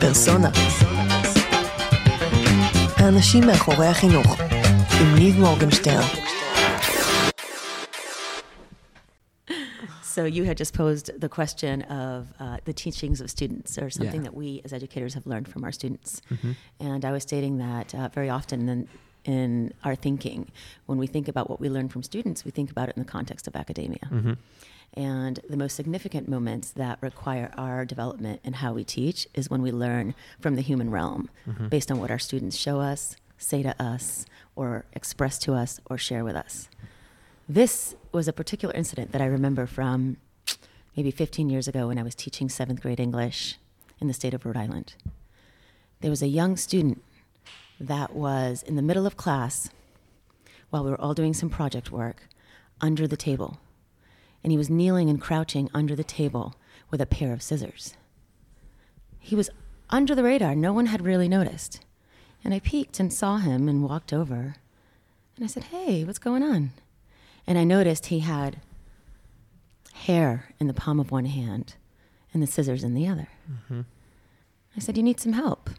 פרסונה. האנשים מאחורי החינוך, עם ניב מורגנשטרן. So you had just posed the question of uh, the teachings of students, or something Yeah. that we as educators have learned from our students. Mhm. And I was stating that uh, very often in, in our thinking, when we think about what we learn from students, we think about it in the context of academia. Mhm. And the most significant moments that require our development and how we teach is when we learn from the human realm, Mhm. based on what our students show us, say to us, or express to us, or share with us. This was a particular incident that I remember from maybe 15 years ago when I was teaching seventh grade English in the state of Rhode Island. There was a young student that was in the middle of class while we were all doing some project work under the table. And he was kneeling and crouching under the table with a pair of scissors. He was under the radar. No one had really noticed. And I peeked and saw him and walked over. And I said, Hey, what's going on? And I noticed he had hair in the palm of one hand and the scissors in the other. Mm-hmm. I said, You need some help.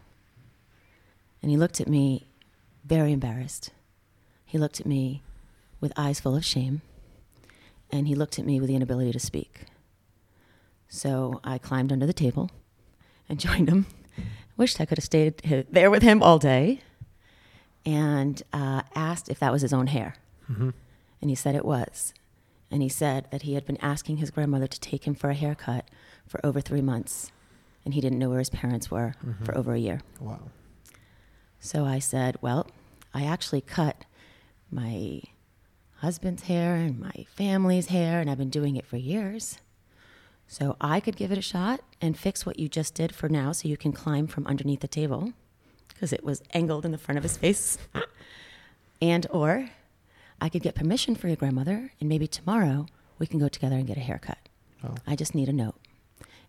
And he looked at me very embarrassed. He looked at me with eyes full of shame. And he looked at me with the inability to speak. So I climbed under the table and joined him. Wished I could have stayed there with him all day. And uh, asked if that was his own hair. Mhm. And he said it was. And he said that he had been asking his grandmother to take him for a haircut for over three months. And he didn't know where his parents were for Mhm. over a year. Wow. So I said, Well, I actually cut my husband's hair and my family's hair, and I've been doing it for years. So I could give it a shot and fix what you just did for now so you can climb from underneath the table because it was angled in the front of his face. and or I could get permission for your grandmother, and maybe tomorrow we can go together and get a haircut. Oh. I just need a note.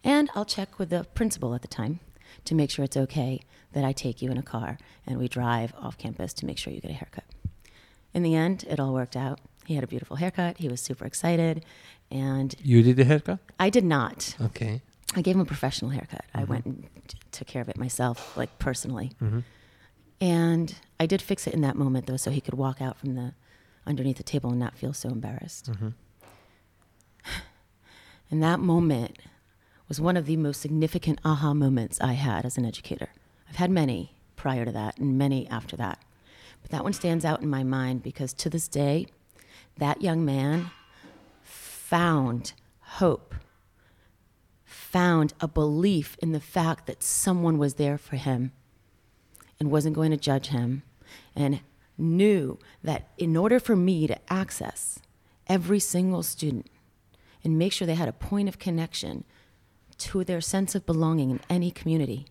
And I'll check with the principal at the time to make sure it's okay that I take you in a car and we drive off campus to make sure you get a haircut. In the end, it all worked out. He had a beautiful haircut. He was super excited. And You did the haircut? I did not. Okay. I gave him a professional haircut. I Mhm. went and t- took care of it myself, like personally. Mhm. And I did fix it in that moment, though, so he could walk out from the underneath the table and not feel so embarrassed. Mhm. And that moment was one of the most significant aha moments I had as an educator. I've had many prior to that and many after that. But that one stands out in my mind because to this day, that young man found hope, found a belief in the fact that someone was there for him and wasn't going to judge him, and knew that in order for me to access every single student and make sure they had a point of connection to their sense of belonging in any community,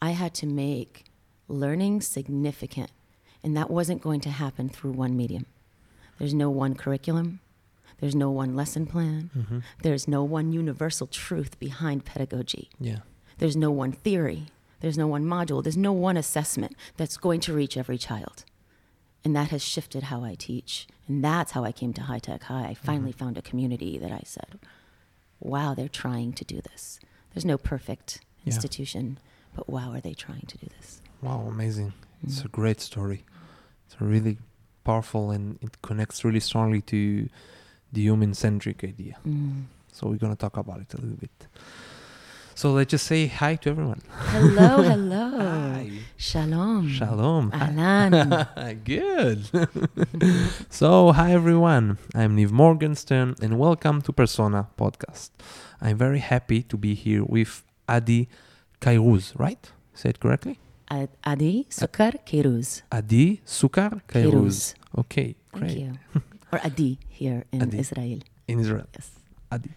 I had to make learning significant. And that wasn't going to happen through one medium. There's no one curriculum, there's no one lesson plan, Mhm. there's no one universal truth behind pedagogy. Yeah. There's no one theory. There's no one module. There's no one assessment that's going to reach every child. And that has shifted how I teach. And that's how I came to High Tech High. I finally found a community that I said, wow, they're trying to do this. There's no perfect Yeah. institution, but wow, are they trying to do this? Wow, amazing. It's a great story. It's really powerful and it connects really strongly to the human centric idea. Mm. So we're going to talk about it a little bit. So let's just say hi to everyone. Hello, hello. Hi. Shalom. Shalom. Ahlan. Good. so, hi everyone. I'm Niv Morgenstern and welcome to Persona podcast. I'm very happy to be here with Adi Kayrouz, right? Say it correctly? Ad- Adi Sukar Kayrouz. Adi Sukar. Kayrouz. Okay, Thank great. you. or Adi here in Adi. Israel. In Israel. Yes. Adi.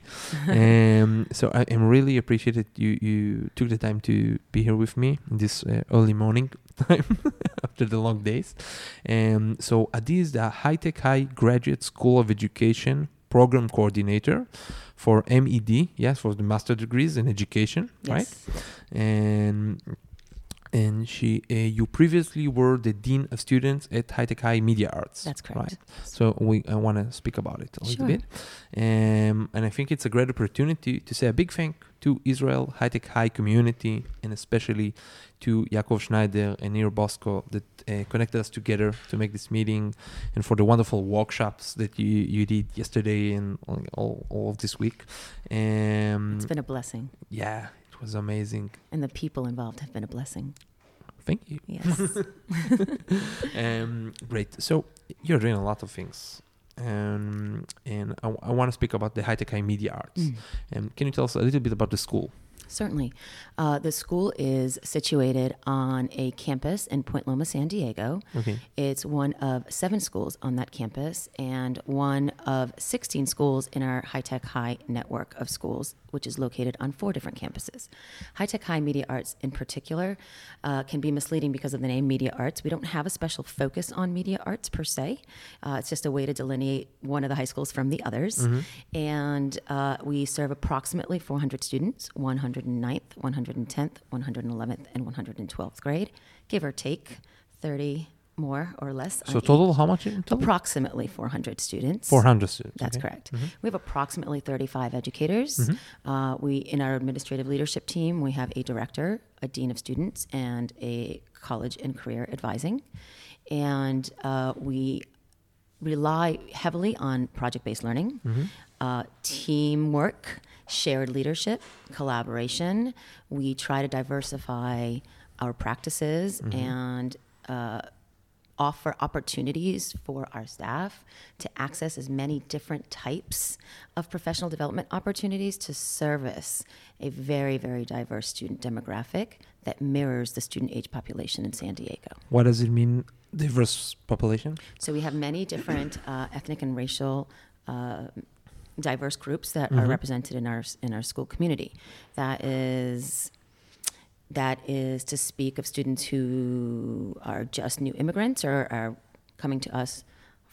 um, so I am really appreciated you you took the time to be here with me in this uh, early morning time after the long days. Um, so Adi is the High Tech High Graduate School of Education Program Coordinator for MED, yes, for the master degrees in education, right? Yes. And and she, uh, you previously were the dean of students at High Tech High Media Arts. That's correct. Right. So we, I want to speak about it a little Sure. bit, um, and I think it's a great opportunity to say a big thank to Israel High Tech High community, and especially to Yaakov Schneider and Nir Bosco that uh, connected us together to make this meeting, and for the wonderful workshops that you you did yesterday and all all, all of this week. Um, It's been a blessing, yeah, it was amazing. and the people involved have been a blessing. Thank you. Yes. Um, great. So you're doing a lot of things. Um, and I, want to speak about the High Tech Media Arts. Mm. Um, can you tell us a little bit about the school? Certainly. Uh, the school is situated on a campus in Point Loma, San Diego. Okay. It's one of seven schools on that campus and one of 16 schools in our High Tech High network of schools, which is located on four different campuses. High Tech High Media Arts, in particular, uh, can be misleading because of the name Media Arts. We don't have a special focus on media arts per se, uh, it's just a way to delineate one of the high schools from the others. And uh, we serve approximately 400 students 109th, 110th, 111th, and 112th grade, give or take 30 more or less. So each- total, how much? Approximately 400 students. 400 students. That's okay. correct. We have approximately 35 educators. Uh, we, in our administrative leadership team, we have a director, a dean of students, and a college and career advising. And uh, we rely heavily on project-based learning, uh, teamwork, shared leadership, collaboration. We try to diversify our practices and uh, offer opportunities for our staff to access as many different types of professional development opportunities to service a very, very diverse student demographic that mirrors the student age population in San Diego. What does it mean, diverse population? So we have many different uh, ethnic and racial uh, diverse groups that are Mhm. represented in our in our school community. That is that is to speak of students who are just new immigrants or are coming to us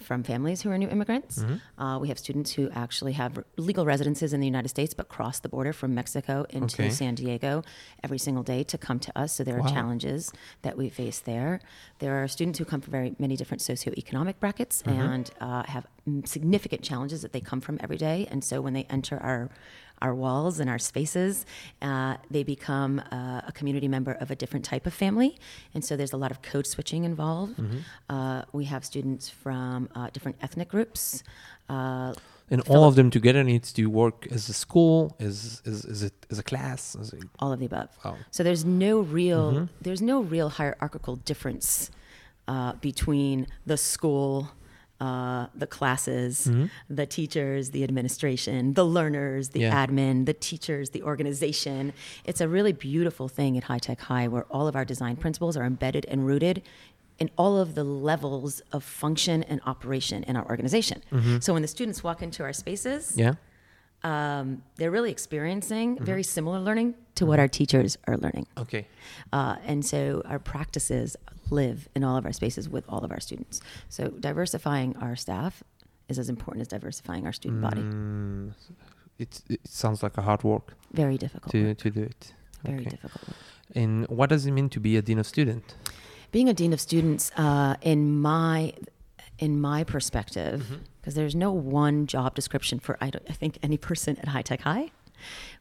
from families who are new immigrants. Mm-hmm. Uh, we have students who actually have legal residences in the United States but cross the border from Mexico into Okay. San Diego every single day to come to us. So there are Wow. challenges that we face there. There are students who come from very many different socioeconomic brackets Mm-hmm. and uh, have significant challenges that they come from every day. And so when they enter our our walls and our spaces, uh, they become uh, a community member of a different type of family. And so there's a lot of code switching involved. Mm-hmm. Uh, we have students from uh, different ethnic groups. Uh, And all of them together needs to work as a school, as as, as, a, as a class. As a, all of the above. wow. So there's no real Mhm. there's no real hierarchical difference uh, between the school, uh, the classes, Mhm. the teachers, the administration, the learners, the Yeah. admin, the teachers, the organization. It's a really beautiful thing at High Tech High where all of our design principles are embedded and rooted in all of the levels of function and operation in our organization. So when the students walk into our spaces, Yeah. Um, they're really experiencing Mm-hmm. very similar learning to what our teachers are learning. Okay. Uh, and so our practices live in all of our spaces with all of our students. So diversifying our staff is as important as diversifying our student body. Mm, it, it sounds like a hard work Very difficult. to, work. to do it. Very okay. difficult. work. And what does it mean to be a dean of student? Being a dean of students, uh, in my in my perspective, because there's no one job description for I, don't, I think any person at High Tech High.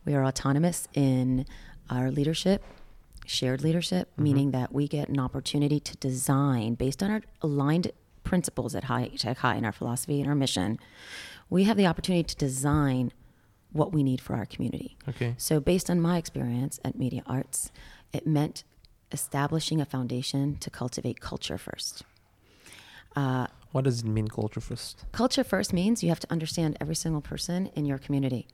We are autonomous in our leadership, shared leadership, meaning that we get an opportunity to design based on our aligned principles at High Tech High and our philosophy and our mission. We have the opportunity to design what we need for our community. Okay. So, based on my experience at Media Arts, it meant establishing a foundation to cultivate culture first. Uh, What does it mean, culture first? culture first means you have to understand every single person in your community.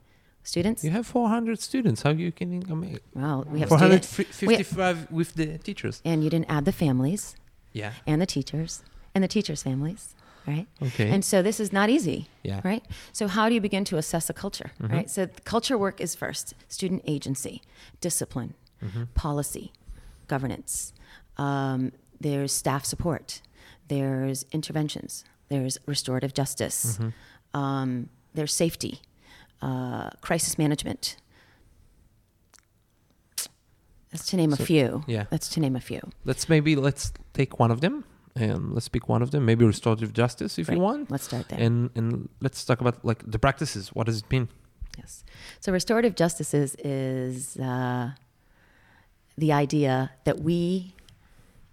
Students, You have 400 students. How you can make well, we have students, 455 with the teachers? and you didn't add the families Yeah. and the teachers and the teachers' families, right? Okay. And so this is not easy, Yeah. right? So how do you begin to assess a culture, Mhm. right? So culture work is first student agency, discipline, Mm-hmm. policy, governance. Um, there's staff support. There's interventions. There's restorative justice. Mm-hmm. Um, there's safety, uh, crisis management. That's to name So- a few. Yeah. That's to name a few. Let's maybe let's take one of them. and let's pick one of them. Maybe restorative justice, if you want. Let's start there. And and let's talk about like the practices. What does it mean? Yes. So restorative justice is, is uh, the idea that we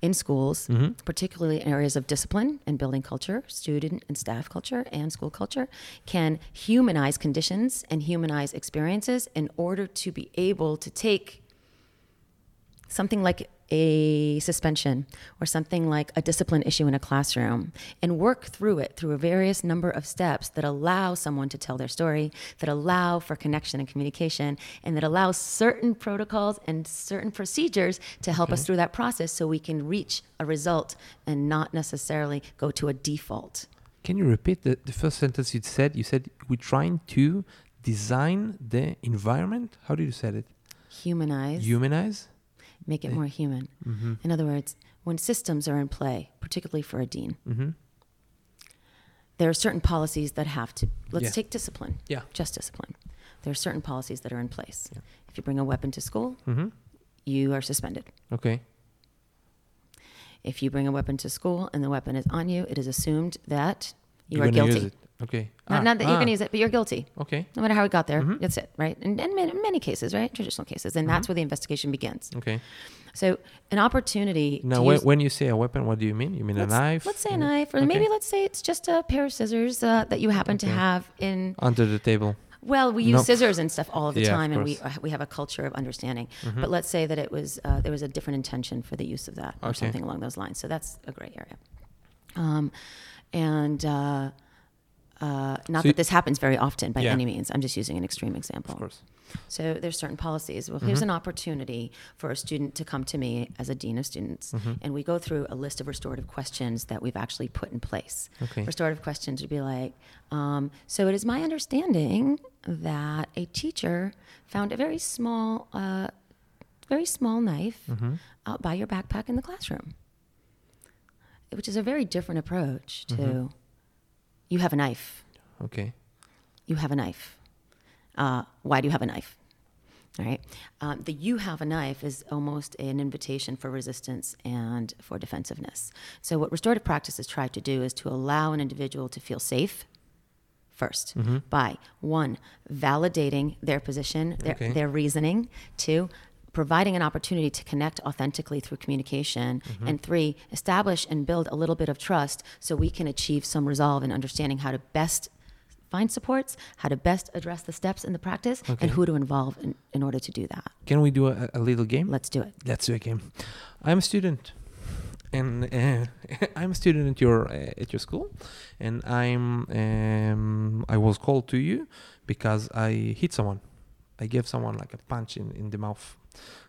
in schools, Mm-hmm. particularly in areas of discipline and building culture, student and staff culture, and school culture, can humanize conditions and humanize experiences in order to be able to take something like a suspension or something like a discipline issue in a classroom and work through it through a various number of steps that allow someone to tell their story, that allow for connection and communication, and that allow certain protocols and certain procedures to help us through that process so we can reach a result and not necessarily go to a default. Can you repeat the, the first sentence you said? You said we're trying to design the environment. How did you say it? Humanize, Humanize. Make it more human. Mm-hmm. In other words, when systems are in play, particularly for a dean, Mm-hmm. there are certain policies that have to let's Yeah. take discipline Yeah. just discipline there are certain policies that are in place Yeah. if you bring a weapon to school Mm-hmm. you are suspended Okay. if you bring a weapon to school and the weapon is on you it is assumed that you You're are guilty. Okay. not, Ah, not that you're ah, going to use it but you're guilty Okay. no matter how it got there Mhm. that's it right and, and in many cases right traditional cases and Mm-hmm. that's where the investigation begins Okay. so an opportunity Now, to when, when you say a weapon, what do you mean? You mean a knife? let's say a knife or okay. maybe let's say it's just a pair of scissors uh, that you happen to have in under the table. Well, we use No. scissors and stuff all of the Yeah, of time, and we uh, we have a culture of understanding. Mhm. But let's say that it was uh, there was a different intention for the use of that, or something along those lines. So that's a gray area. Um, and uh, not So that this happens very often by Yeah. any means. I'm just using an extreme example. Of course. So there's certain policies. Well, here's Mhm. an opportunity for a student to come to me as a dean of students, Mhm. and we go through a list of restorative questions that we've actually put in place. Okay. Restorative questions would be like, um, so it is my understanding that a teacher found a very small, uh, very small knife Mhm. out by your backpack in the classroom, which is a very different approach to Mhm. You have a knife. Okay. You have a knife. Uh, why do you have a knife? All right. Um, the you have a knife is almost an invitation for resistance and for defensiveness. So, what restorative practices try to do is to allow an individual to feel safe 1st Mhm. by one, validating their position, their, Okay. their reasoning, two, providing an opportunity to connect authentically through communication, Mm-hmm. and three, establish and build a little bit of trust so we can achieve some resolve in understanding how to best find supports, how to best address the steps in the practice, Okay. and who to involve in, in order to do that. Can we do a, a little game? Let's do it. Let's do a game. I'm a student, and uh, I'm a student at your uh, at your school, and I'm um, I was called to you because I hit someone. I gave someone like a punch in, in the mouth,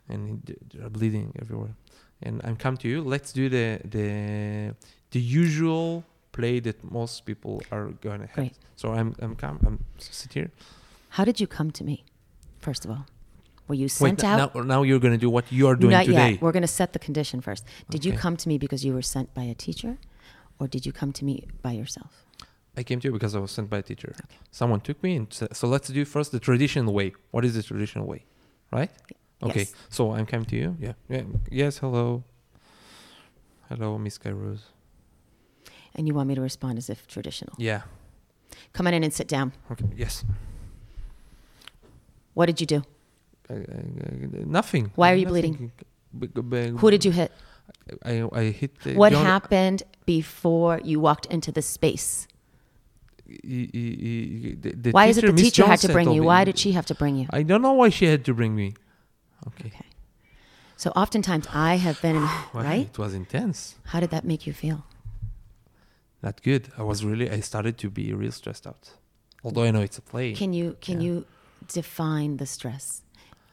and they're bleeding everywhere. And I'm come to you. Let's do the the the usual play that most people are going to have. Great. So I'm I'm come I'm sit here. How did you come to me, first of all? Were you sent n- out? now now you're going to do what you are doing Not today. yet. We're going to set the condition first. Did you come to me because you were sent by a teacher, or did you come to me by yourself? I came to you because I was sent by a teacher. Okay. Someone took me, and so, so let's do first the traditional way. What is the traditional way, right? Okay. Yes. So I'm coming to you. Yeah. Yeah. Yes. Hello. Hello, Miss Kayrouz. And you want me to respond as if traditional. Yeah. Come on in and sit down. Okay. Yes. What did you do? Uh, uh, nothing. Why are you Nothing. B- b- b- Who did you hit? I I hit. The, What know, happened before you walked into the space? The- the Why is it the Miss teacher had to bring you? Why did she have to bring you? I don't know why she had to bring me. Okay. Okay. So oftentimes I have been, Wow, right? It was intense. How did that make you feel? Not good. I was really. I started to be real stressed out. Although I know it's a play. Can you can Yeah. you define the stress,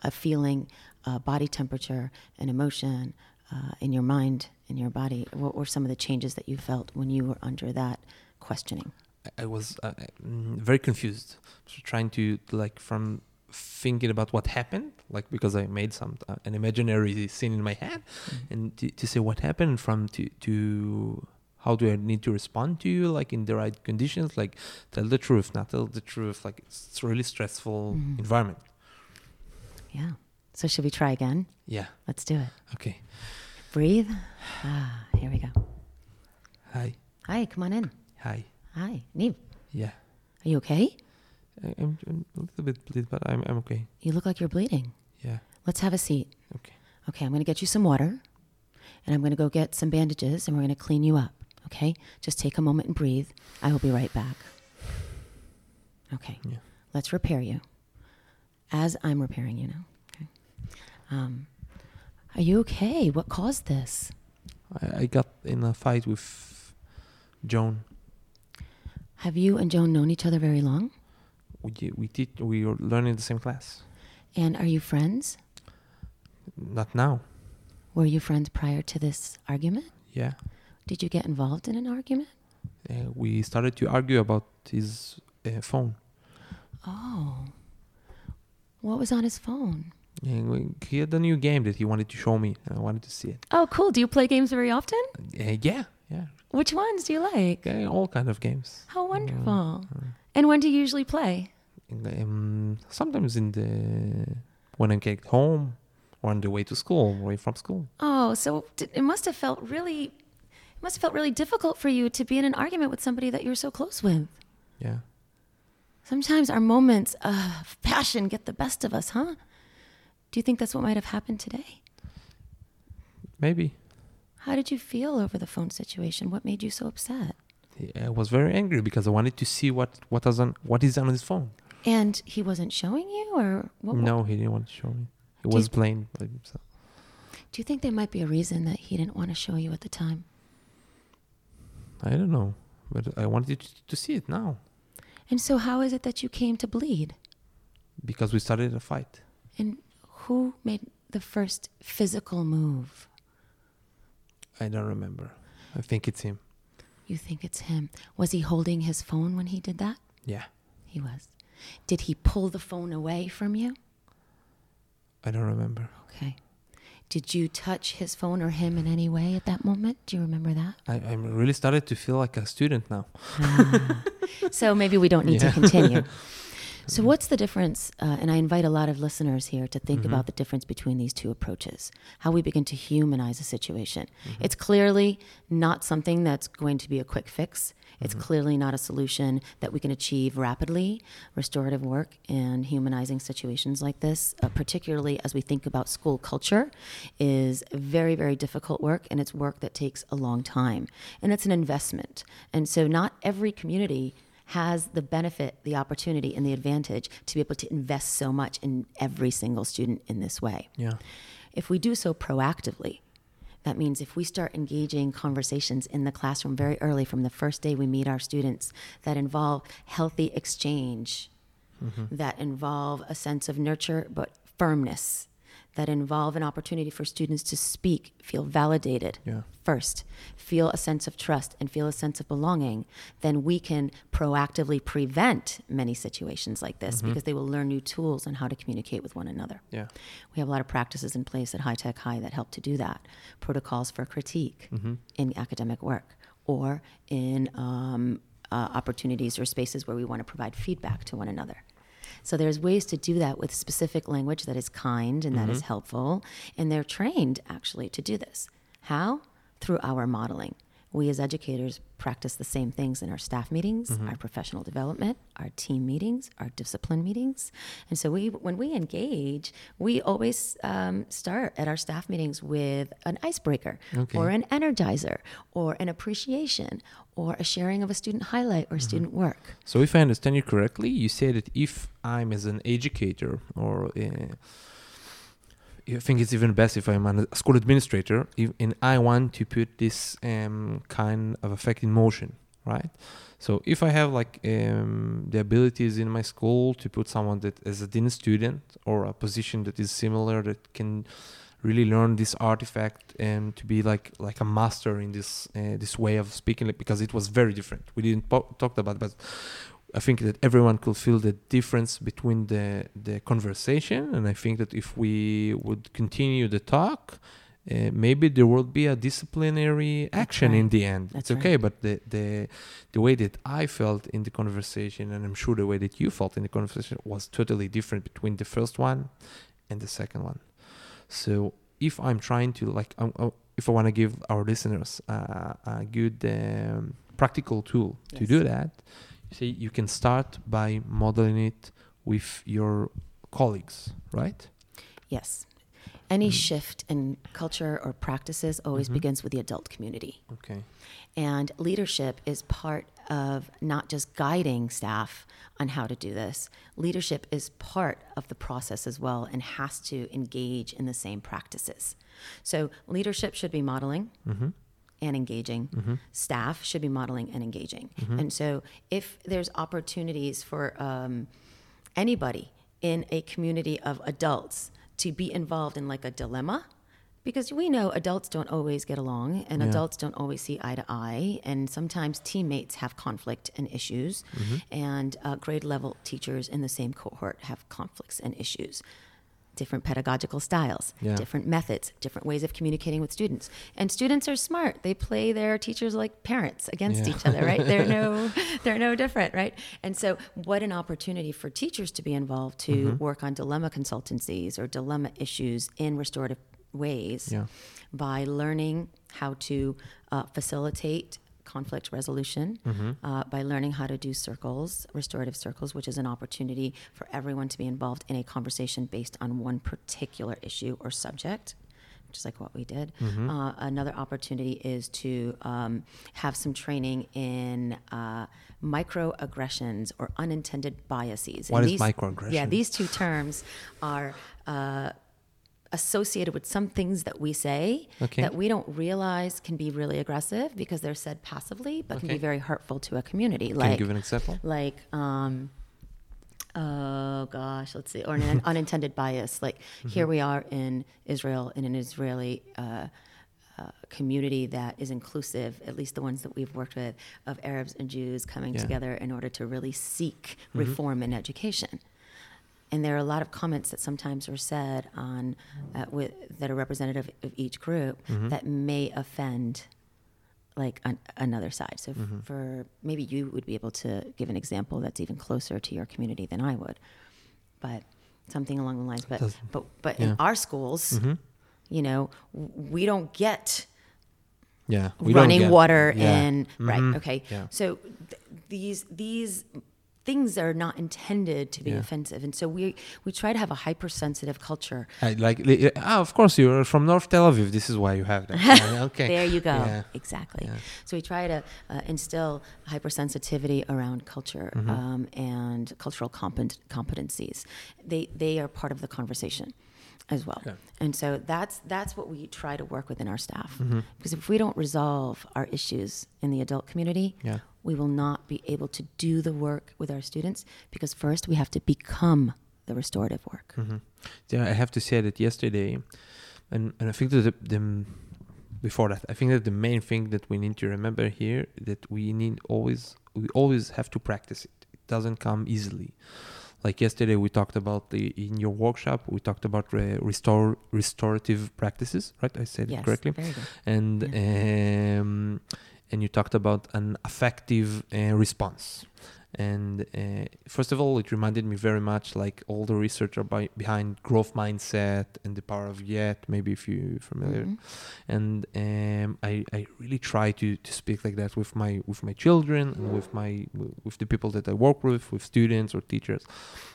a feeling, uh, body temperature, an emotion uh, in your mind, in your body? What were some of the changes that you felt when you were under that questioning? I- was uh, mm, very confused, trying to like from thinking about what happened, like because I made some uh, an imaginary scene in my head, and to, to say what happened, from to to how do I need to respond to you, like in the right conditions, like tell the truth, not tell the truth, like it's, really stressful Mhm. environment. Yeah. So should we try again? Yeah. Let's do it. Okay. Breathe. Ah, here we go. Hi. Hi, come on in. Hi. Hi, Niv. Yeah. Are you okay? I- I'm, I'm a little bit bleed, but I'm I'm okay. You look like you're bleeding. Yeah. Let's have a seat. Okay. Okay, I'm going to get you some water and I'm going to go get some bandages and we're going to clean you up. Okay? Just take a moment and breathe. I will be right back. Okay. Yeah. Let's repair you as I'm repairing you now. Okay. Um, are you okay? What caused this? I, I got in a fight with Joan. Have you and Joan known each other very long? We we teach we were learning the same class. And are you friends? Not now. Were you friends prior to this argument? Yeah. Did you get involved in an argument? Uh, we started to argue about his uh, phone. Oh. What was on his phone? He had a new game that he wanted to show me. and I wanted to see it. Oh, cool. Do you play games very often? Uh, yeah, yeah, Which ones do you like? yeah, all kind of games. How wonderful. And when do you usually play? Um, sometimes in the when I get home or on the way to school, away from school. Oh, so it must have felt really it must have felt really difficult for you to be in an argument with somebody that you're so close with. Yeah, Sometimes our moments of passion get the best of us, huh? Do you think that's what might have happened today? maybe. How did you feel over the phone situation? What made you so upset? Yeah, I was very angry because I wanted to see what what is on what is on his phone. And he wasn't showing you or what No, he didn't want to show me. Do was playing by himself. Do you think there might be a reason that he didn't want to show you at the time? I don't know, but I wanted to, to see it now And so how is it that you came to bleed? because we started a fight. And who made the first physical move? I don't remember. I think it's him. You think it's him. Was he holding his phone when he did that? Yeah, He was. Did he pull the phone away from you? I don't remember. Okay. Did you touch his phone or him in any way at that moment? Do you remember that? I, I really started to feel like a student now. Ah. so maybe we don't need Yeah. to continue. So, what's the difference? Uh, and I invite a lot of listeners here to think about the difference between these two approaches, how we begin to humanize a situation. It's clearly not something that's going to be a quick fix. It's clearly not a solution that we can achieve rapidly. Restorative work and humanizing situations like this, uh, particularly as we think about school culture, is very, very difficult work, and it's work that takes a long time. And it's an investment. And so, not every community has the benefit, the opportunity, and the advantage to be able to invest so much in every single student in this way. Yeah. If we do so proactively, that means if we start engaging conversations in the classroom very early from the first day we meet our students that involve healthy exchange, mm-hmm. that involve a sense of nurture but firmness, that involve an opportunity for students to speak, feel validated Yeah. first, feel a sense of trust and feel a sense of belonging, then we can proactively prevent many situations like this because they will learn new tools on how to communicate with one another. Yeah. We have a lot of practices in place at High Tech High that help to do that. Protocols for critique in academic work or in um, uh, opportunities or spaces where we want to provide feedback to one another. So there's ways to do that with specific language that is kind and that is mm-hmm. helpful, and they're trained actually to do this. How? Through our modeling. We as educators practice the same things in our staff meetings, our professional development, our team meetings, our discipline meetings. And so we, when we engage, we always um, start at our staff meetings with an icebreaker Okay. or an energizer or an appreciation or a sharing of a student highlight or student work. So if I understand you correctly, you say that if I'm as an educator or uh, I think it's even best if I'm a school administrator if, and I want to put this um, kind of effect in motion, right? So if I have like um, the abilities in my school to put someone that is a dean student or a position that is similar that can really learn this artifact and to be like like a master in this uh, this way of speaking because it was very different we didn't po- talk about it, but I think that everyone could feel the difference between the the conversation, and I think that if we would continue the talk, uh, maybe there will be a disciplinary action in the end. That's it's okay, but the the the way that I felt in the conversation, and I'm sure the way that you felt in the conversation was totally different between the first one and the second one. So if I'm trying to like, um, uh, if I want to give our listeners uh, a good um, practical tool to do that, you see, you can start by modeling it with your colleagues, right? Yes. Any Mm. shift in culture or practices always Mhm. begins with the adult community. Okay. And leadership is part of not just guiding staff on how to do this, leadership is part of the process as well and has to engage in the same practices. So, leadership should be modeling Mm-hmm. And engaging. Mm-hmm. Staff should be modeling and engaging. Mhm. And so, if there's opportunities for um, anybody in a community of adults to be involved in like a dilemma, because we know adults don't always get along and Yeah. adults don't always see eye to eye, and sometimes teammates have conflict and issues, Mm-hmm. and uh, grade level teachers in the same cohort have conflicts and issues. Different pedagogical styles, Yeah. different methods, different ways of communicating with students. And students are smart. They play their teachers like parents against Yeah. each other, right? They're no they're no different, right? And so what an opportunity for teachers to be involved to Mm-hmm. work on dilemma consultancies or dilemma issues in restorative ways Yeah. by learning how to uh, facilitate conflict resolution, Mm-hmm. uh, by learning how to do circles, restorative circles, which is an opportunity for everyone to be involved in a conversation based on one particular issue or subject. Just like what we did. Mm-hmm. Uh, another opportunity is to um, have some training in uh, microaggressions or unintended biases. What And is these- microaggression? Yeah, these two terms are uh, associated with some things that we say Okay. that we don't realize can be really aggressive because they're said passively, but can be very hurtful to a community. Can like, you give an example? like, um, oh gosh, let's see, or an unintended bias. Like Mm-hmm. here we are in Israel in an Israeli. Uh, uh, community that is inclusive, at least the ones that we've worked with, of Arabs and Jews coming Yeah. Mm-hmm. together in order to really seek reform in education. And there are a lot of comments that sometimes are said on uh, with, that are representative of each group Mm-hmm. that may offend like an, another side. So Mm-hmm. for maybe you would be able to give an example that's even closer to your community than I would, but something along the lines. But Does- but but yeah. in our schools, Mhm. you know, we don't get Yeah. we don't running get- water yeah. and right Mhm. okay Yeah. so th- these these things are not intended to be Yeah. offensive and so we we try to have a hypersensitive culture I like li- ah, of course you're from North Tel Aviv. This is why you have that. Okay. there you go Yeah. exactly Yeah. so we try to uh, instill hypersensitivity around culture Mm-hmm. um, and cultural compet- competencies they they are part of the conversation as well and so that's that's what we try to work within our staff Mm-hmm. because if we don't resolve our issues in the adult community Yeah. we will not be able to do the work with our students because first we have to become the restorative work. Mhm. Yeah, I have to say that yesterday, and, and I think that the, the before that, I think that the main thing that we need to remember here that we need always we always have to practice it. It doesn't come easily. Like yesterday, we talked about the in your workshop. We talked about re- restore restorative practices, right? I said Yes, it correctly. very good. and um, and you talked about an affective uh, response and uh, first of all it reminded me very much like all the research by, behind growth mindset and the power of yet maybe if you're familiar Mhm. and um, I, I really try to, to speak like that with my with my children and with my with the people that I work with with students or teachers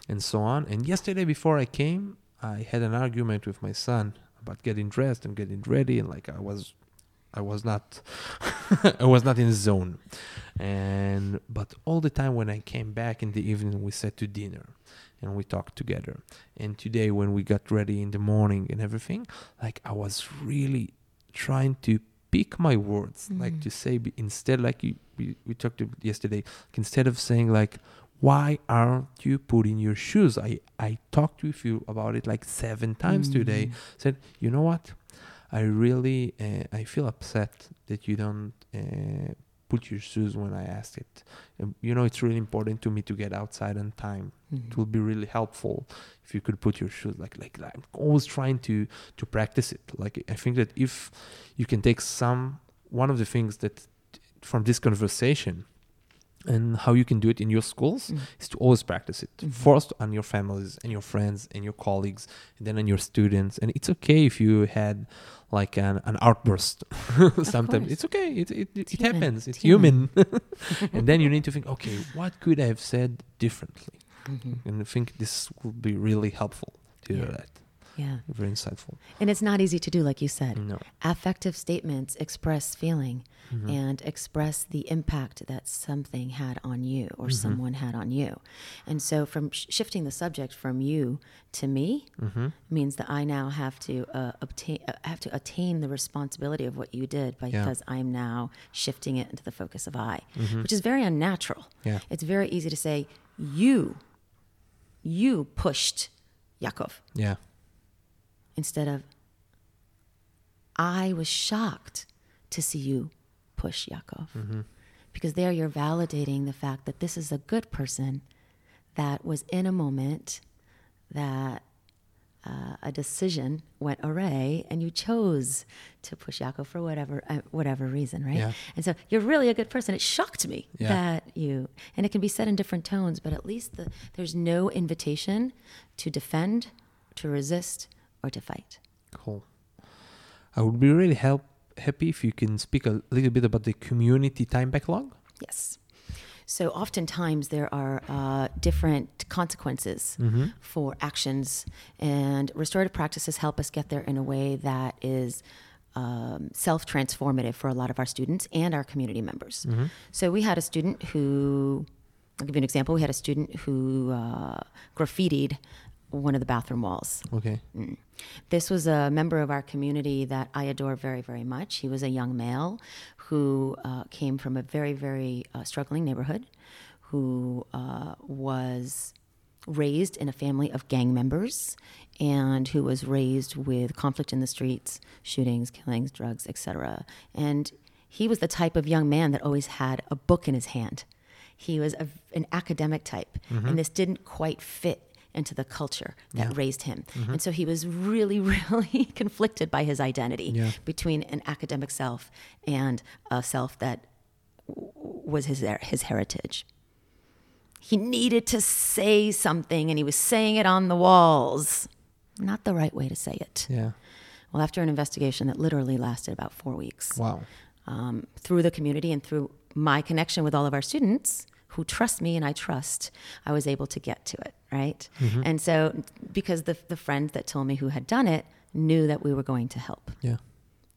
and so on and yesterday before I came I had an argument with my son about getting dressed and getting ready and like I was I was not I was not in zone. And but all the time when I came back in the evening we sat to dinner and we talked together. And today when we got ready in the morning and everything like I was really trying to pick my words like Mm. to say instead like you, we, we talked yesterday like instead of saying like why aren't you putting your shoes? I i talked with you about it like seven times today. Mm. said you know what i really uh, i feel upset that you don't uh, put your shoes when i ask it Um, you know it's really important to me to get outside on time Mhm. it will be really helpful if you could put your shoes like like I'm always trying to to practice it. Like I think that if you can take some one of the things that from this conversation and how you can do it in your schools Mm. is to always practice it Mhm. first on your families and your friends and your colleagues and then on your students and it's okay if you had like an, an outburst sometimes it's okay it, it, it, human. happens it's human. human and then you need to think okay what could i have said differently Mhm. and i think this would be really helpful to do that Yeah. very insightful And it's not easy to do, like you said. no Affective statements express feeling Mhm. and express the impact that something had on you or Mhm. someone had on you. And so, from sh- shifting the subject from you to me Mhm. means that I now have to uh, obtain, uh, have to attain the responsibility of what you did because I'm now shifting it into the focus of I, Mhm. which is very unnatural. yeah It's very easy to say, you, you pushed Yaakov yeah instead of I was shocked to see you push Yaakov. Mhm. Because there you're validating the fact that this is a good person that was in a moment that uh, a decision went awry and you chose to push Yaakov for whatever uh, whatever reason, right? Yeah. And so you're really a good person. It shocked me Yeah. that you, and it can be said in different tones, but at least the, there's no invitation to defend, to resist, or to fight. Cool. I would be really help, happy if you can speak a little bit about the community time backlog. Yes. So oftentimes there are uh, different consequences Mm-hmm. for actions, and restorative practices help us get there in a way that is um, self transformative for a lot of our students and our community members. Mm-hmm. So we had a student who, I'll give you an example. We had a student who uh, graffitied one of the bathroom walls. Okay. Mm. This was a member of our community that I adore very, very much. He was a young male who uh, came from a very, very uh, struggling neighborhood, who uh, was raised in a family of gang members and who was raised with conflict in the streets, shootings, killings, drugs, etc. And he was the type of young man that always had a book in his hand. He was a, an academic type, and this didn't quite fit into the culture that Yeah. raised him. And so he was really, really conflicted by his identity Yeah. between an academic self and a self that w- was his, his heritage. He needed to say something and he was saying it on the walls. Not the right way to say it. Yeah. Well, after an investigation that literally lasted about four weeks, Wow. um, through the community and through my connection with all of our students who trust me and I trust, I was able to get to it, right? Mm-hmm. And so, because the, the friend that told me who had done it knew that we were going to help. Yeah.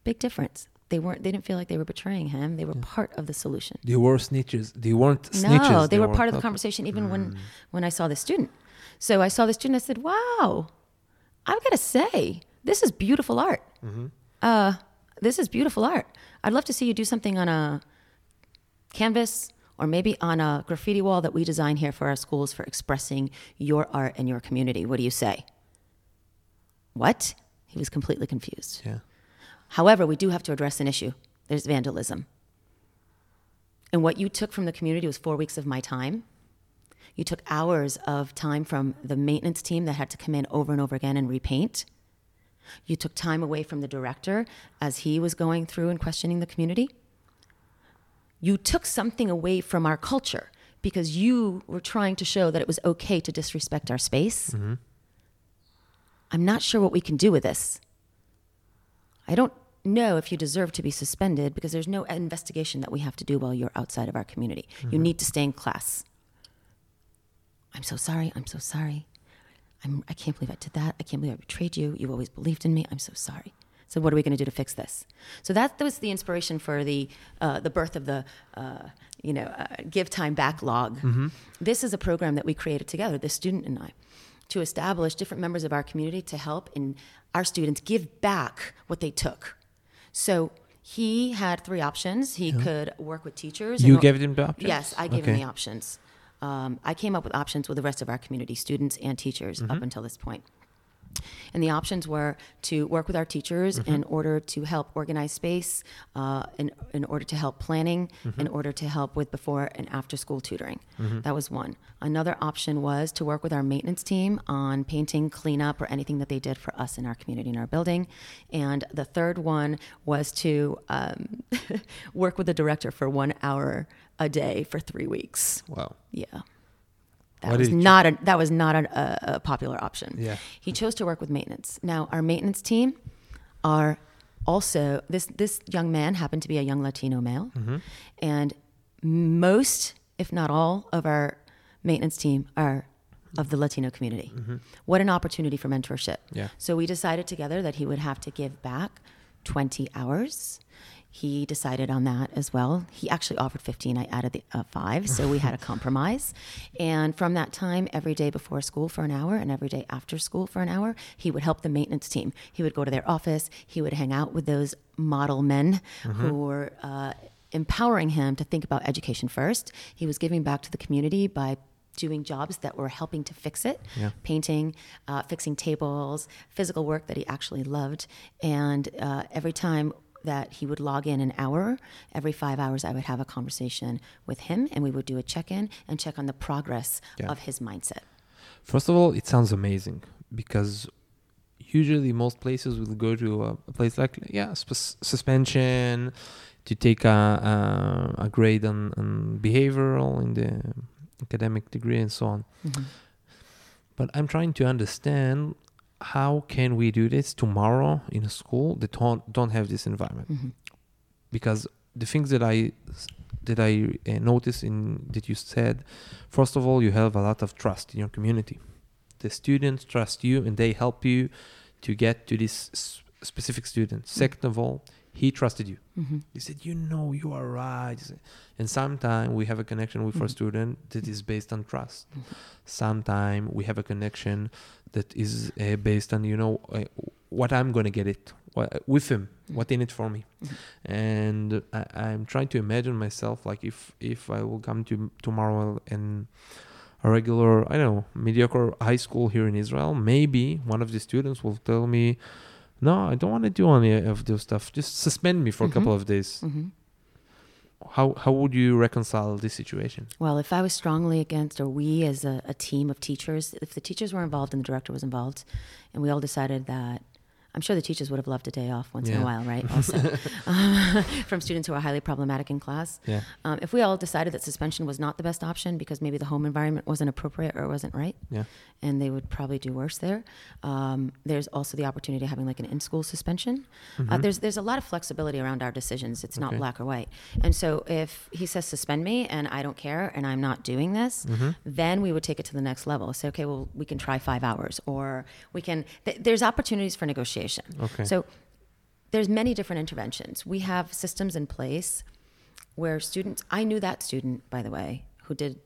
Big difference. They weren't. They didn't feel like they were betraying him. They were part of the solution. They were snitches. They weren't snitches. No, they, were, part of the conversation even when mm. when I saw the student. So I saw the student. I said, "Wow, I've got to say, this is beautiful art. Mm-hmm. Uh, this is beautiful art. I'd love to see you do something on a canvas or maybe on a graffiti wall that we design here for our schools for expressing your art and your community. What do you say?" What? He was completely confused. Yeah. However, we do have to address an issue. There's vandalism. And what you took from the community was four weeks of my time. You took hours of time from the maintenance team that had to come in over and over again and repaint. You took time away from the director as he was going through and questioning the community. You took something away from our culture because you were trying to show that it was okay to disrespect our space. Mm-hmm. I'm not sure what we can do with this. I don't know if you deserve to be suspended because there's no investigation that we have to do while you're outside of our community. You mm-hmm. need to stay in class. I'm so sorry. I'm so sorry. I'm, I can't believe I did that. I can't believe I betrayed you. You've always believed in me. I'm so sorry. So what are we going to do to fix this? So that, was the inspiration for the uh, the birth of the uh, you know uh, Give Time Backlog. This is a program that we created together, the student and I, to establish different members of our community to help in our students give back what they took. So he had three options. He could work with teachers. You gave them the options? Yes, I gave him the options. Um, I came up with options with the rest of our community, students and teachers, Mm-hmm. up until this point. And the options were to work with our teachers in order to help organize space, uh, in, in order to help planning, in order to help with before and after school tutoring. That was one. Another option was to work with our maintenance team on painting, cleanup, or anything that they did for us in our community, in our building. And the third one was to um, work with the director for one hour a day for three weeks. Wow. Yeah. That Why was not a that was not a, a, popular option. Yeah. He chose to work with maintenance. Now our maintenance team are also this this young man happened to be a young Latino male, Mm-hmm. and most, if not all, of our maintenance team are of the Latino community. What an opportunity for mentorship. Mm-hmm. Yeah. So we decided together that he would have to give back 20 hours. He decided on that as well. He actually offered 15. I added the uh, five. So we had a compromise. And from that time, every day before school for an hour and every day after school for an hour, he would help the maintenance team. He would go to their office. He would hang out with those model men who were uh, empowering him to think about education first. He was giving back to the community by doing jobs that were helping to fix it Yeah. painting, uh, fixing tables, physical work that he actually loved. And uh, every time that he would log in an hour, every five hours, I would have a conversation with him and we would do a check in and check on the progress Yeah. of his mindset. First of all, it sounds amazing because usually most places will go to a, a place like yeah sus- suspension to take a, a, a grade on, on behavioral in the academic degree and so on. Mm-hmm. But I'm trying to understand how can we do this tomorrow in a school that don't, don't have this environment because the things that I that I uh, noticed in that you said, first of all, you have a lot of trust in your community. The students trust you and they help you to get to this specific student. Second of all, he trusted you. Mm-hmm. He said, "You know, you are right." And sometimes we have a connection with our mm-hmm. student that is based on trust. Mm-hmm. Sometimes we have a connection that is uh, based on you know uh, what I'm gonna get it what, with him, what in it for me, and I, I'm trying to imagine myself like if if I will come to tomorrow and a regular I don't know mediocre high school here in Israel, maybe one of the students will tell me. No, I don't want to do any of those stuff. Just suspend me for a couple of days. hmm How how would you reconcile this situation? Well, if I was strongly against, or we as a, a team of teachers, if the teachers were involved and the director was involved, and we all decided that, I'm sure the teachers would have loved a day off once in a while, right? Also, um, from students who are highly problematic in class. Yeah. Um, if we all decided that suspension was not the best option because maybe the home environment wasn't appropriate or wasn't right, Yeah. and they would probably do worse there. Um, there's also the opportunity of having like an in-school suspension. Uh, there's there's a lot of flexibility around our decisions. It's not Okay. black or white. And so if he says suspend me and I don't care and I'm not doing this, then we would take it to the next level. Say, okay, well we can try five hours, or we can. Th- there's opportunities for negotiation. Okay. So there's many different interventions. We have systems in place where students. I knew that student, by the way, who did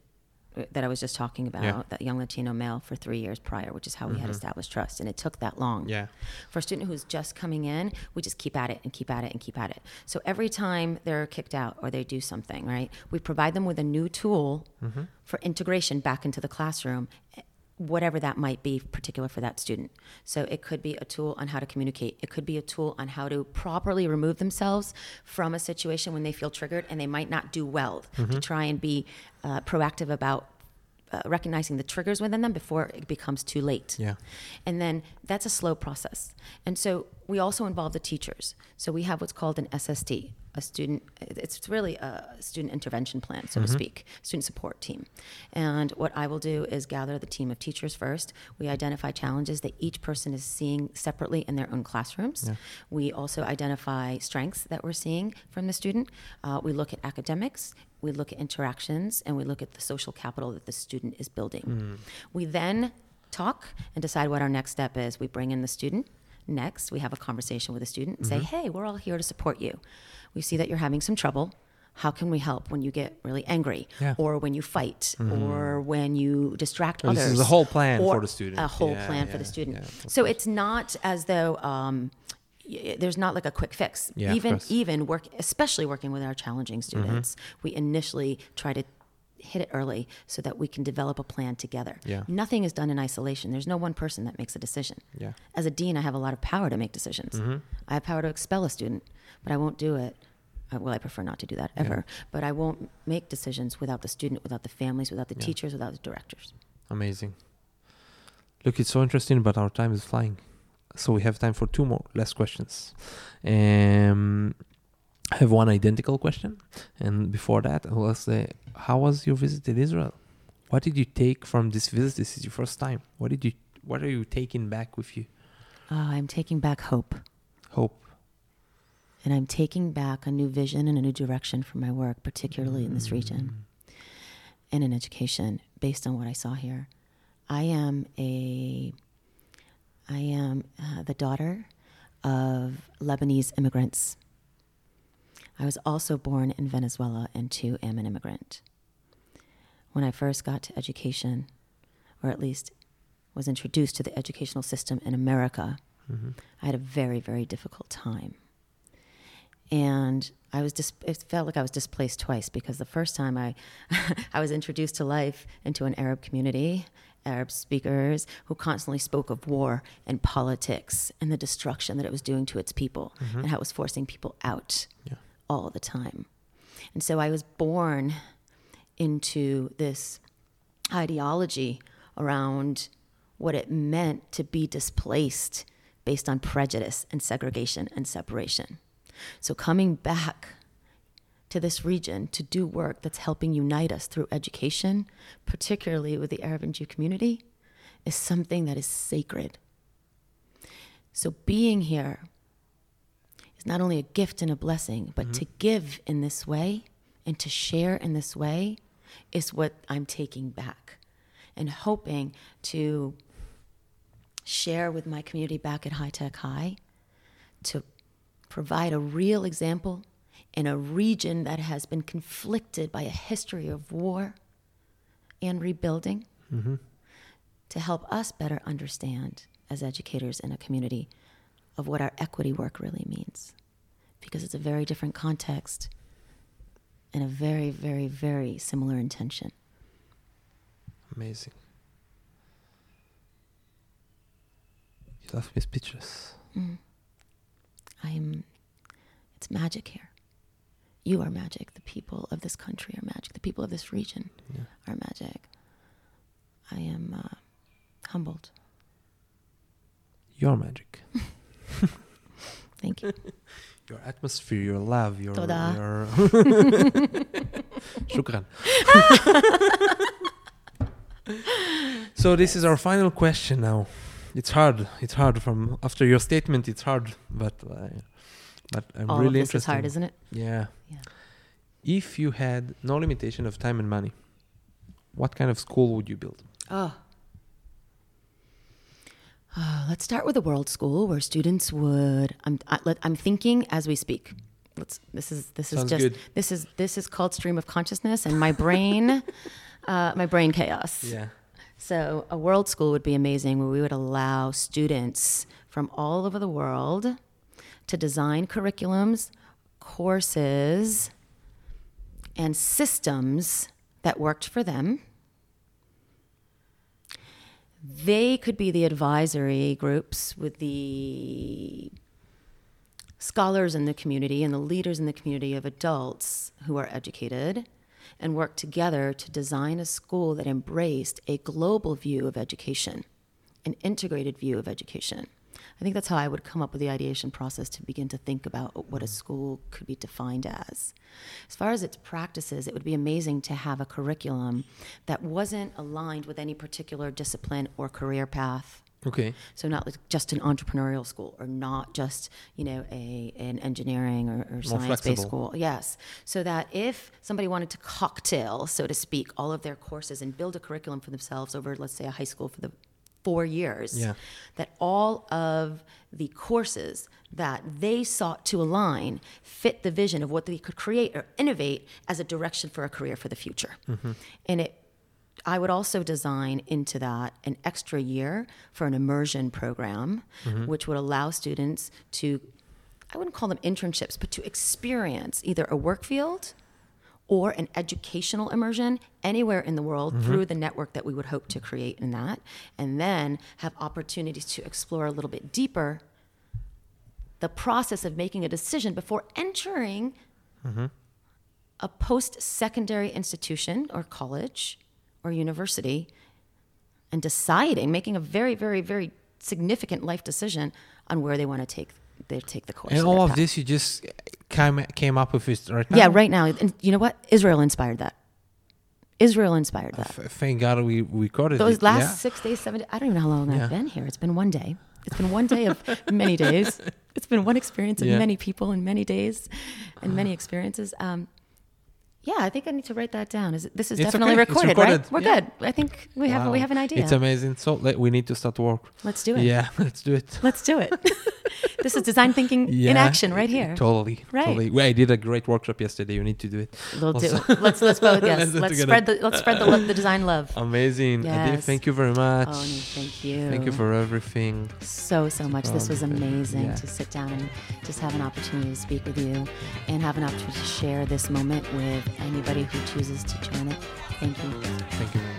uh, that I was just talking about, Yeah. that young Latino male for three years prior, which is how we had mm-hmm. established trust, and it took that long. Yeah. For a student who's just coming in, we just keep at it and keep at it and keep at it. So every time they're kicked out or they do something, right, we provide them with a new tool mm-hmm. for integration back into the classroom, whatever that might be particular for that student. So it could be a tool on how to communicate. It could be a tool on how to properly remove themselves from a situation when they feel triggered and they might not do well to try and be uh, proactive about uh, recognizing the triggers within them before it becomes too late. Yeah. And then that's a slow process. And so we also involve the teachers. So we have what's called an SST, a student, it's really a student intervention plan, so to speak, student support team. And what I will do is gather the team of teachers first. We identify challenges that each person is seeing separately in their own classrooms. We also identify strengths that we're seeing from the student. Uh, we look at academics, we look at interactions, and we look at the social capital that the student is building. Mm-hmm. We then talk and decide what our next step is. We bring in the student. Next, we have a conversation with the student and say, mm-hmm. hey, we're all here to support you. We see that you're having some trouble. How can we help when you get really angry, Yeah. or when you fight, mm-hmm. or when you distract So this others? is a whole plan for the student. A whole Yeah, plan for the student. yeah, so it's not as though um, there's not like a quick fix. Yeah, even. Mm-hmm. even work, especially working with our challenging students, we initially try to hit it early so that we can develop a plan together. Yeah. Nothing is done in isolation. There's no one person that makes a decision. Yeah. As a dean, I have a lot of power to make decisions. Mm-hmm. I have power to expel a student, but I won't do it. Well, I prefer not to do that ever. But I won't make decisions without the student, without the families, without the Yeah. teachers, without the directors. Amazing. Look, it's so interesting, but our time is flying. So we have time for two more last questions. Um, I have one identical question, and before that, I will say, how was your visit in Israel? What did you take from this visit? This is your first time. What did you? What are you taking back with you? Uh, I'm taking back hope. Hope. And I'm taking back a new vision and a new direction for my work, particularly in this region and in education, based on what I saw here. I am a, I am uh, the daughter of Lebanese immigrants. I was also born in Venezuela and too am an immigrant. When I first got to education, or at least was introduced to the educational system in America, I had a very, very difficult time. And I was dis- it felt like I was displaced twice because the first time I I was introduced to life into an Arab community, Arab speakers who constantly spoke of war and politics and the destruction that it was doing to its people mm-hmm. and how it was forcing people out Yeah. all the time. And so I was born into this ideology around what it meant to be displaced based on prejudice and segregation and separation. So coming back to this region to do work that's helping unite us through education, particularly with the Arab and Jew community, is something that is sacred. So being here is not only a gift and a blessing, but to mm-hmm. give in this way and to share in this way is what I'm taking back and hoping to share with my community back at High Tech High to provide a real example in a region that has been conflicted by a history of war and rebuilding mm-hmm. to help us better understand as educators in a community of what our equity work really means. Because it's a very different context and a very very very similar intention. Amazing. You left me speechless. Mm-hmm. i'm it's magic here you are magic the people of this country are magic the people of this region Yeah. are magic i am uh, humbled Your magic. thank you Your atmosphere, your love, your Toda. your Shukran. so this is our final question now. It's hard. It's hard from after your statement. It's hard, but uh, but I'm all really of this is hard isn't it Yeah. Yeah. If you had no limitation of time and money, what kind of school would you build? Oh. Uh, let's start with a world school where students would. I'm. I, let, I'm thinking as we speak. Let's. This is. This is just. good. This is. This is called stream of consciousness, and my brain, uh, my brain chaos. Yeah. So a world school would be amazing, where we would allow students from all over the world to design curriculums, courses, and systems that worked for them they could be the advisory groups with the scholars in the community and the leaders in the community of adults who are educated and work together to design a school that embraced a global view of education, an integrated view of education. I think that's how I would come up with the ideation process to begin to think about what a mm. school could be defined as. As far as its practices, it would be amazing to have a curriculum that wasn't aligned with any particular discipline or career path. Okay. So not like just an entrepreneurial school or not just, you know, a an engineering or, or science based school. Yes. So that if somebody wanted to cocktail, so to speak, all of their courses and build a curriculum for themselves over, let's say, a high school for the four years, Yeah. that all of the courses that they sought to align fit the vision of what they could create or innovate as a direction for a career for the future. Mm-hmm. And it I would also design into that an extra year for an immersion program, mm-hmm. which would allow students to, I wouldn't call them internships, but to experience either a work field or an educational immersion anywhere in the world Mm-hmm. through the network that we would hope to create in that, and then have opportunities to explore a little bit deeper the process of making a decision before entering Mm-hmm. a post secondary institution or college or university and deciding, making a very, very, very significant life decision on where they want to take they take the course. And all of path. this you just came came up with it right now. Yeah, right now. And you know what? Israel inspired that. Israel inspired that. F- thank God we recorded Those it. last yeah. six days, seven days, I don't even know how long Yeah. I've been here. It's been one day. It's been one day of many days. It's been one experience of Yeah. many people in many days and many experiences. Um, yeah, I think I need to write that down. Is it, this is It's definitely okay. Recorded, recorded. right? We're Yeah. good. I think we have we have an idea. It's amazing. So let, we need to start work. Let's do it. Yeah, let's do it. Let's do it. this is design thinking in action right here. Totally. Right. Totally. Well, I did a great workshop yesterday. You need to do it. We'll do. Let's let's both yes. Let's let's spread the let's spread the lo- the design love. Amazing. Yes. thank you very much. Oh, thank you. Thank you for everything. so so much. This was amazing yeah. to sit down and just have an opportunity to speak with you and have an opportunity to share this moment with anybody who chooses to join it. Thank you. Thank you very much.